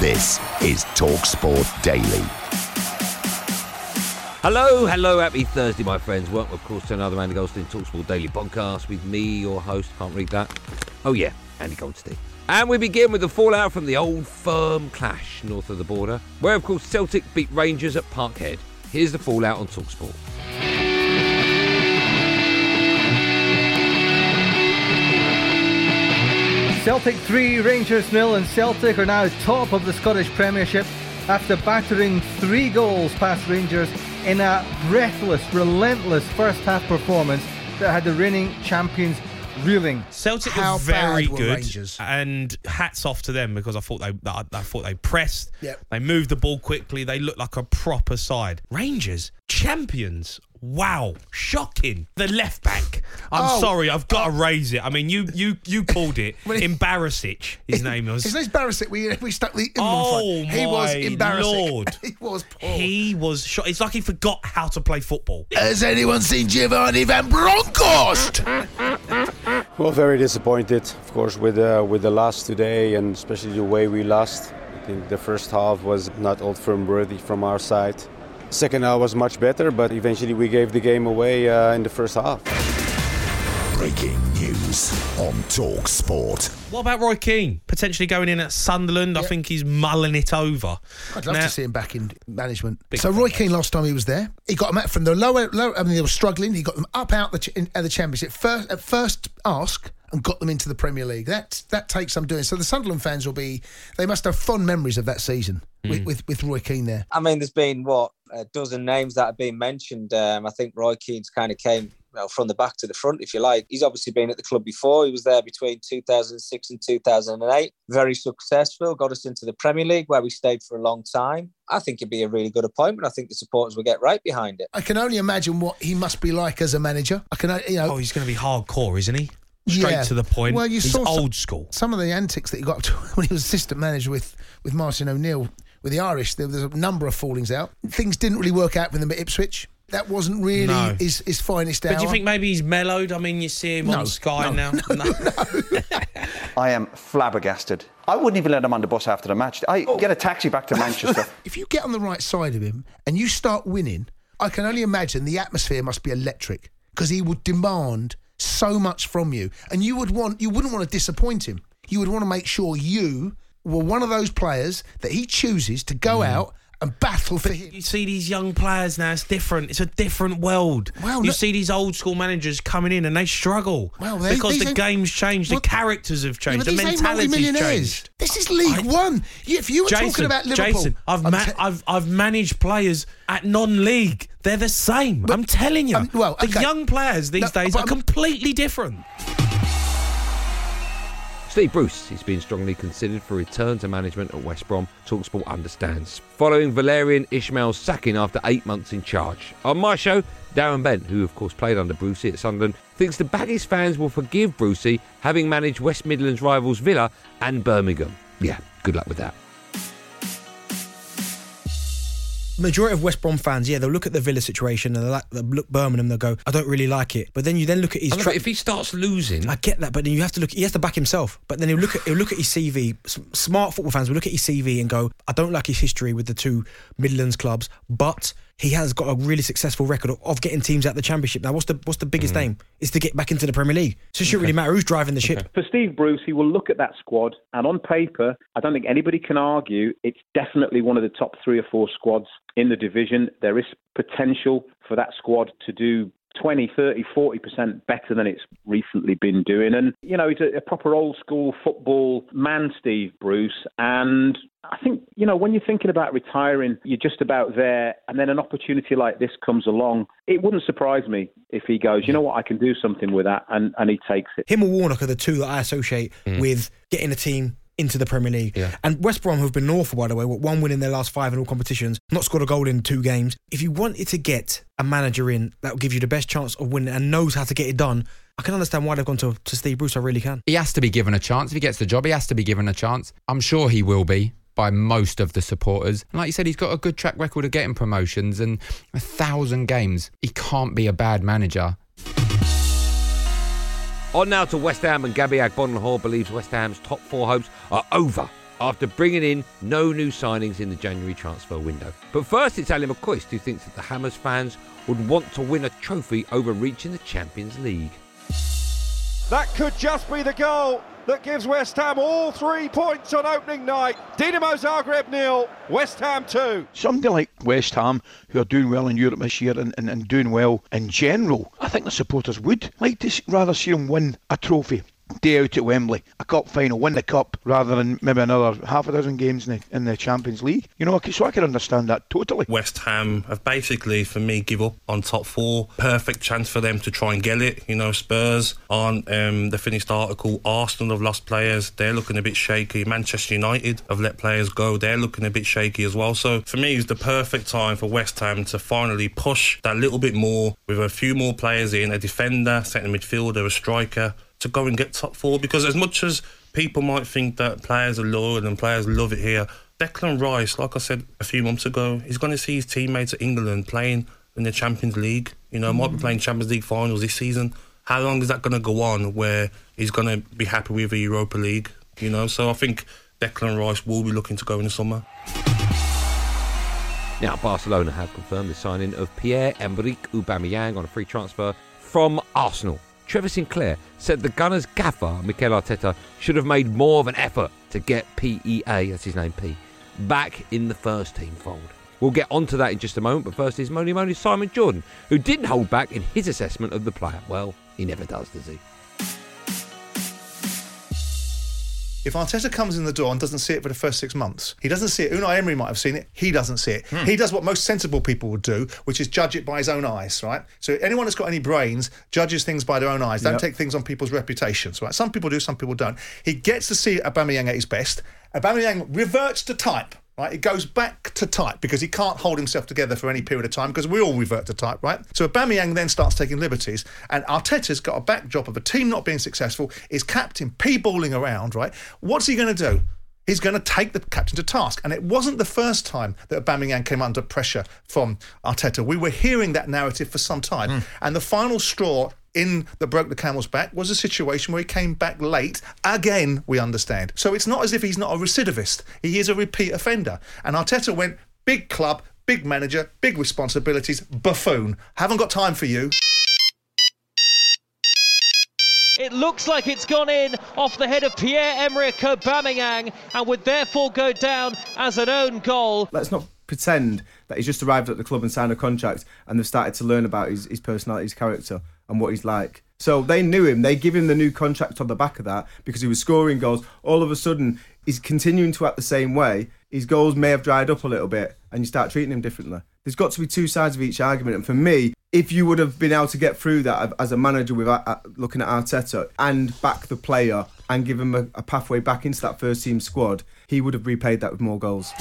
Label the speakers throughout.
Speaker 1: This is TalkSport Daily.
Speaker 2: Hello, hello, happy Thursday, my friends. Welcome, of course, to another Andy Goldstein Talksport Daily podcast with me, your host. Can't read that. Oh, yeah, Andy Goldstein. And we begin with the fallout from the old firm clash north of the border, where, of course, Celtic beat Rangers at Parkhead. Here's the fallout on Talksport.
Speaker 3: Celtic 3, Rangers nil, and Celtic are now top of the Scottish Premiership after battering three goals past Rangers in a breathless, relentless first half performance that had the reigning champions reeling.
Speaker 4: Celtic
Speaker 5: How
Speaker 4: were very
Speaker 5: were
Speaker 4: good,
Speaker 5: Rangers?
Speaker 4: and hats off to them because I thought they, I, I thought they pressed,
Speaker 5: Yep.
Speaker 4: they moved the ball quickly, they looked like a proper side. Rangers champions, wow, shocking. The left back, I'm
Speaker 5: Oh.
Speaker 4: sorry, I've got to raise it. I mean, you you you called it
Speaker 5: Well, he-
Speaker 4: Embarrassich. His name was.
Speaker 5: His name's Barisic. We, we stuck the in
Speaker 4: Oh,
Speaker 5: on front. He was
Speaker 4: my
Speaker 5: embarrassing.
Speaker 4: Lord.
Speaker 5: he was poor.
Speaker 4: He was shot. It's like he forgot how to play football.
Speaker 1: Has anyone seen Giovanni Van Bronckhorst?
Speaker 6: Well, very disappointed, of course, with uh, with the loss today, and especially the way we lost. I think the first half was not Old Firm worthy from our side. Second half was much better, but eventually we gave the game away uh, in the first half.
Speaker 1: Breaking news on TalkSport.
Speaker 4: What about Roy Keane potentially going in at Sunderland? I think he's mulling it over.
Speaker 5: I'd love
Speaker 4: Now-
Speaker 5: to see him back in management. So Roy Keane last time he was there, he got them out from the lower, lower. I mean, they were struggling. He got them up out the ch- in, at the championship first at first ask and got them into the Premier League. That that takes some doing. So the Sunderland fans will be. They must have fond memories of that season
Speaker 4: Hmm.
Speaker 5: with, with with Roy Keane there.
Speaker 7: I mean, there's been what a dozen names that have been mentioned. Um, I think Roy Keane's kind of came well from the back to the front, if you like. He's obviously been at the club before. He was there between 2006 and 2008. Very successful. Got us into the Premier League where we stayed for a long time. I think it'd be a really good appointment. I think the supporters will get right behind it.
Speaker 5: I can only imagine what he must be like as a manager. I can, you know,
Speaker 4: Oh, he's going to be hardcore, isn't he? Straight
Speaker 5: Yeah.
Speaker 4: to the point.
Speaker 5: Well, you
Speaker 4: he's
Speaker 5: saw some-
Speaker 4: old school.
Speaker 5: some of the antics that he got up to when he was assistant manager with, with Martin O'Neill with the Irish. There was a number of fallings out. Things didn't really work out with him at Ipswich. That wasn't really
Speaker 4: No.
Speaker 5: his, his finest hour.
Speaker 4: But do you think maybe he's mellowed? I mean, you see him
Speaker 5: No,
Speaker 4: on Sky
Speaker 5: no,
Speaker 4: now. No,
Speaker 8: I am flabbergasted. I wouldn't even let him on the bus after the match. I oh. get a taxi back to Manchester.
Speaker 5: if you get on the right side of him and you start winning, I can only imagine the atmosphere must be electric because he would demand so much from you, and you would want you wouldn't want to disappoint him. You would want to make sure you were one of those players that he chooses to go mm. out and battle for him.
Speaker 4: You see these young players now, it's different. It's a different world.
Speaker 5: Well,
Speaker 4: you
Speaker 5: look-
Speaker 4: see these old school managers coming in and they struggle.
Speaker 5: Well, they-
Speaker 4: because the game's changed,
Speaker 5: Well,
Speaker 4: the characters have changed,
Speaker 5: but
Speaker 4: the mentality's changed.
Speaker 5: This is League One. If you were
Speaker 4: Jason,
Speaker 5: talking about Liverpool,
Speaker 4: Jason, I've, ma-
Speaker 5: te-
Speaker 4: I've I've managed players at non-league. They're the same. I'm telling you.
Speaker 5: um, well,
Speaker 4: the young players these
Speaker 5: No,
Speaker 4: days are
Speaker 5: I'm-
Speaker 4: completely different.
Speaker 2: Steve Bruce is being strongly considered for return to management at West Brom, Talksport understands. Following Valerien Ismael's sacking after eight months in charge. On my show, Darren Bent, who of course played under Brucey at Sunderland, thinks the Baggies fans will forgive Brucey having managed West Midlands rivals Villa and Birmingham. Yeah, good luck with that.
Speaker 9: Majority of West Brom fans, yeah, they'll look at the Villa situation and they'll, like, they'll look Birmingham, they'll go, I don't really like it. But then you then look at his track.
Speaker 2: if he starts losing,
Speaker 9: I get that, but then you have to look. He has to back himself. But then he'll look at he'll look at his CV. Smart football fans will look at his CV and go, I don't like his history with the two Midlands clubs, but he has got a really successful record of, of getting teams out of the championship. Now, what's the what's the biggest mm. aim? Is to get back into the Premier League. So it shouldn't really matter who's driving the ship.
Speaker 10: For Steve Bruce, he will look at that squad, and on paper, I don't think anybody can argue it's definitely one of the top three or four squads in the division. There is potential for that squad to do 20, 30, 40% better than it's recently been doing. And, you know, he's a, a proper old school football man, Steve Bruce. And I think, you know, when you're thinking about retiring, you're just about there. And then an opportunity like this comes along. It wouldn't surprise me if he goes, you know what, I can do something with that. And, and he takes it.
Speaker 9: Him or Warnock are the two that I associate hmm. with getting a team into the Premier League. And West Brom have been awful, by the way, with one win in their last five in all competitions, not scored a goal in two games. If you wanted to get a manager in that will give you the best chance of winning and knows how to get it done, I can understand why they've gone to, to Steve Bruce. I really can.
Speaker 11: He has to be given a chance. If he gets the job, he has to be given a chance. I'm sure he will be by most of the supporters. And like you said, he's got a good track record of getting promotions and a thousand games. He can't be a bad manager.
Speaker 2: On now to West Ham, and Gabby Agbonlahor believes West Ham's top four hopes are over after bringing in no new signings in the January transfer window. But first, it's Ali McCoist who thinks that the Hammers fans would want to win a trophy over reaching the Champions League.
Speaker 12: That could just be the goal that gives West Ham all three points on opening night. Dinamo Zagreb nil, West Ham two.
Speaker 13: Somebody like West Ham, who are doing well in Europe this year and, and, and doing well in general, I think the supporters would like to rather see them win a trophy. Day out at Wembley, a cup final, win the cup rather than maybe another half a dozen games in the, in the Champions League. You know, so I can understand that totally.
Speaker 14: West Ham have basically, for me, give up on top four. Perfect chance for them to try and get it. You know, Spurs on um, the finished article. Arsenal have lost players. They're looking a bit shaky. Manchester United have let players go. They're looking a bit shaky as well. So for me, it's the perfect time for West Ham to finally push that little bit more with a few more players in, a defender, centre midfielder, a striker to go and get top four. Because as much as people might think that players are loyal and players love it here, Declan Rice, like I said a few months ago, he's going to see his teammates at England playing in the Champions League. You know, might be mm. playing Champions League finals this season. How long is that going to go on where he's going to be happy with the Europa League? You know, so I think Declan Rice will be looking to go in the summer.
Speaker 2: Now, Barcelona have confirmed the signing of Pierre-Emerick Aubameyang on a free transfer from Arsenal. Trevor Sinclair said the Gunners' gaffer, Mikel Arteta, should have made more of an effort to get PEA, that's his name, P, back in the first team fold. We'll get onto that in just a moment, but first is Moni Moni Simon Jordan, who didn't hold back in his assessment of the player. Well, he never does, does he?
Speaker 15: If Arteta comes in the door and doesn't see it for the first six months, he doesn't see it. Unai Emery might have seen it. He doesn't see it.
Speaker 16: Hmm.
Speaker 15: He does what most sensible people would do, which is judge it by his own eyes, right? So anyone that's got any brains judges things by their own eyes. Don't
Speaker 16: Yep.
Speaker 15: take things on people's reputations, right? Some people do, some people don't. He gets to see Aubameyang at his best. Aubameyang reverts to type. Right, it goes back to type because he can't hold himself together for any period of time because we all revert to type, right? So Aubameyang then starts taking liberties, and Arteta's got a backdrop of a team not being successful, is captain p-balling around, right? What's he going to do? He's going to take the captain to task. And it wasn't the first time that Aubameyang came under pressure from Arteta. We were hearing that narrative for some time. Hmm. And the final straw in that broke the camel's back was a situation where he came back late. Again, we understand. So it's not as if he's not a recidivist. He is a repeat offender. And Arteta went big club, big manager, big responsibilities, buffoon. Haven't got time for you.
Speaker 16: It looks like it's gone in off the head of Pierre-Emerick Aubameyang and would therefore go down as an own goal.
Speaker 17: Let's not pretend that he's just arrived at the club and signed a contract and they've started to learn about his, his personality, his character, and what he's like. So they knew him. They give him the new contract on the back of that because he was scoring goals. All of a sudden, he's continuing to act the same way. His goals may have dried up a little bit, and you start treating him differently. There's got to be two sides of each argument. And for me, if you would have been able to get through that as a manager with uh, looking at Arteta and back the player and give him a, a pathway back into that first team squad, he would have repaid that with more goals.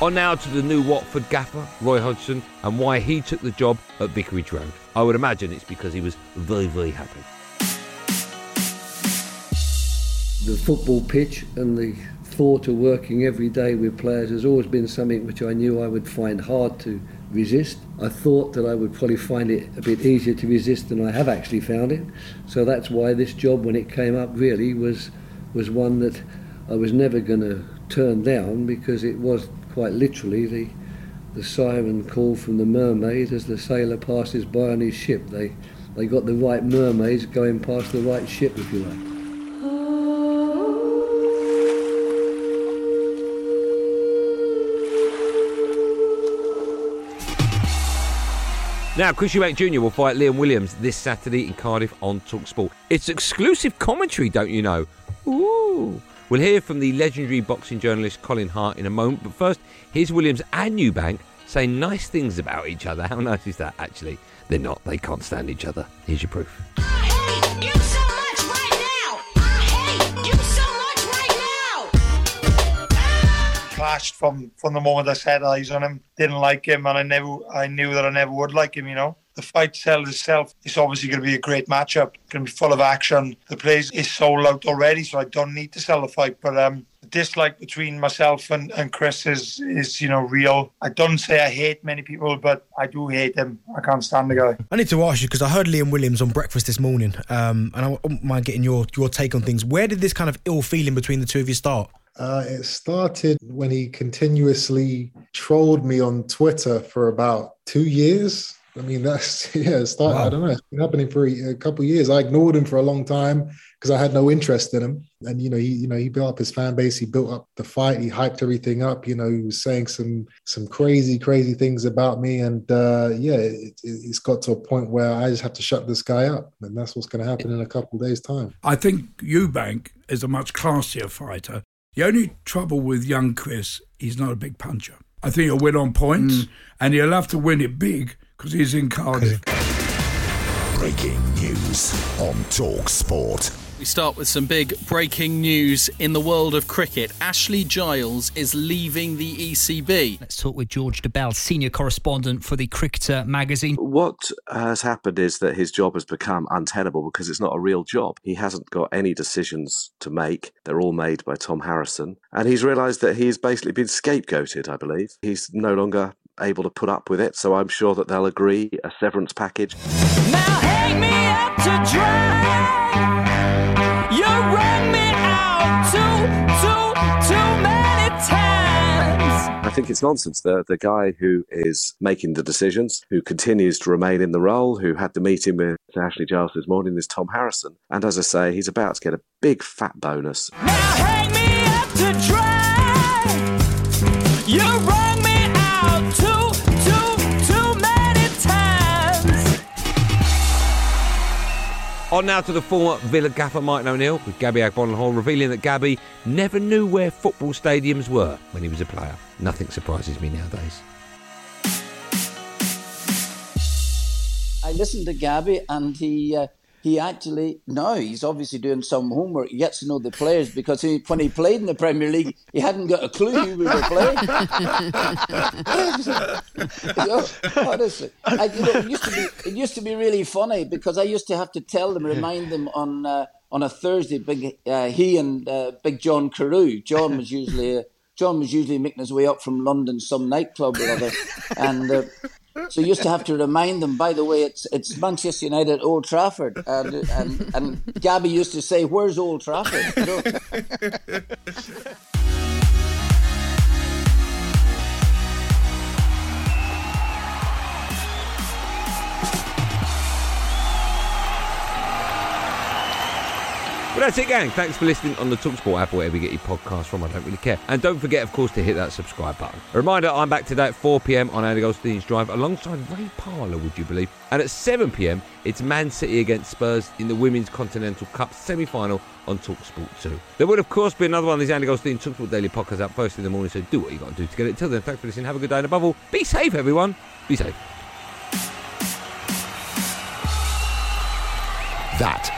Speaker 2: On now to the new Watford gaffer, Roy Hodgson, and why he took the job at Vicarage Road. I would imagine it's because he was very, very happy.
Speaker 18: The football pitch and the thought of working every day with players has always been something which I knew I would find hard to resist. I thought that I would probably find it a bit easier to resist than I have actually found it. So that's why this job, when it came up, really was was one that I was never going to turn down because it was quite literally the the siren call from the mermaid as the sailor passes by on his ship. They, they got the right mermaids going past the right ship, if you like.
Speaker 2: Now, Chris Eubank Jr. will fight Liam Williams this Saturday in Cardiff on Talksport. It's exclusive commentary, don't you know? Ooh. We'll hear from the legendary boxing journalist Colin Hart in a moment, but first, here's Williams and Eubank saying nice things about each other. How nice is that, actually? They're not, they can't stand each other. Here's your proof.
Speaker 19: clashed from from the moment I set eyes on him. Didn't like him, and I never I knew that I never would like him. You know, the fight sells itself. It's obviously going to be a great matchup. Going to be full of action. The place is sold out already, so I don't need to sell the fight. But um, the dislike between myself and, and Chris is is you know real. I don't say I hate many people, but I do hate him. I can't stand the guy.
Speaker 9: I need to ask you because I heard Liam Williams on breakfast this morning, um, and I wouldn't mind getting your your take on things. Where did this kind of ill feeling between the two of you start?
Speaker 20: Uh, it started when he continuously trolled me on Twitter for about two years. I mean, that's yeah. It started,
Speaker 9: Wow.
Speaker 20: I don't know. It's been happening for a, a couple of years. I ignored him for a long time because I had no interest in him. And you know, he you know he built up his fan base. He built up the fight. He hyped everything up. You know, he was saying some some crazy crazy things about me. And uh, yeah, it, it, it's got to a point where I just have to shut this guy up. And that's what's going to happen in a couple of days' time.
Speaker 21: I think Eubank is a much classier fighter. The only trouble with young Chris, he's not a big puncher. I think he'll win on points, and he'll have to win it big because he's in Cardiff.
Speaker 1: Breaking news on Talk Sport.
Speaker 22: We start with some big breaking news in the world of cricket. Ashley Giles is leaving the ECB.
Speaker 23: Let's talk with George Dobell, senior correspondent for the Cricketer magazine.
Speaker 12: What has happened is that his job has become untenable because it's not a real job. He hasn't got any decisions to make. They're all made by Tom Harrison. And he's realised that he's basically been scapegoated, I believe. He's no longer able to put up with it, so I'm sure that they'll agree a severance package.
Speaker 16: Hang me up to dry. You rang me out too, too, too many times.
Speaker 12: I think it's nonsense. The the guy who is making the decisions, who continues to remain in the role, who had the meeting with Ashley Giles this morning, is Tom Harrison. And as I say, he's about to get a big fat bonus.
Speaker 2: On now to the former Villa gaffer Mike O'Neill with Gabby Agbonlahor revealing that Gabby never knew where football stadiums were when he was a player. Nothing surprises me nowadays.
Speaker 24: I listened to Gabby, and he uh, he actually no, he's obviously doing some homework. He gets to know the players because he, when he played in the Premier League, he hadn't got a clue who we were playing. Honestly, I, you know, it used to be it used to be really funny because I used to have to tell them, remind them on uh, on a Thursday. Big uh, he and uh, Big John Carew. John was usually. Uh, John was usually making his way up from London, some nightclub or other, and uh, so you used to have to remind them. By the way, it's it's Manchester United Old Trafford, and and, and Gabby used to say, "Where's Old Trafford?" You know?
Speaker 2: Well, that's it, gang. Thanks for listening on the Talksport app wherever you get your podcast from. I don't really care. And don't forget, of course, to hit that subscribe button. A reminder, I'm back today at 4 pm on Andy Goldstein's Drive alongside Ray Parlour, would you believe? And at 7 pm, it's Man City against Spurs in the Women's Continental Cup semi final on Talksport 2. There will, of course, be another one of these Andy Goldstein Talksport Daily podcasts out first in the morning, so do what you got to do to get it. Till then, thanks for listening. Have a good day. And above all, be safe, everyone. Be safe.
Speaker 1: That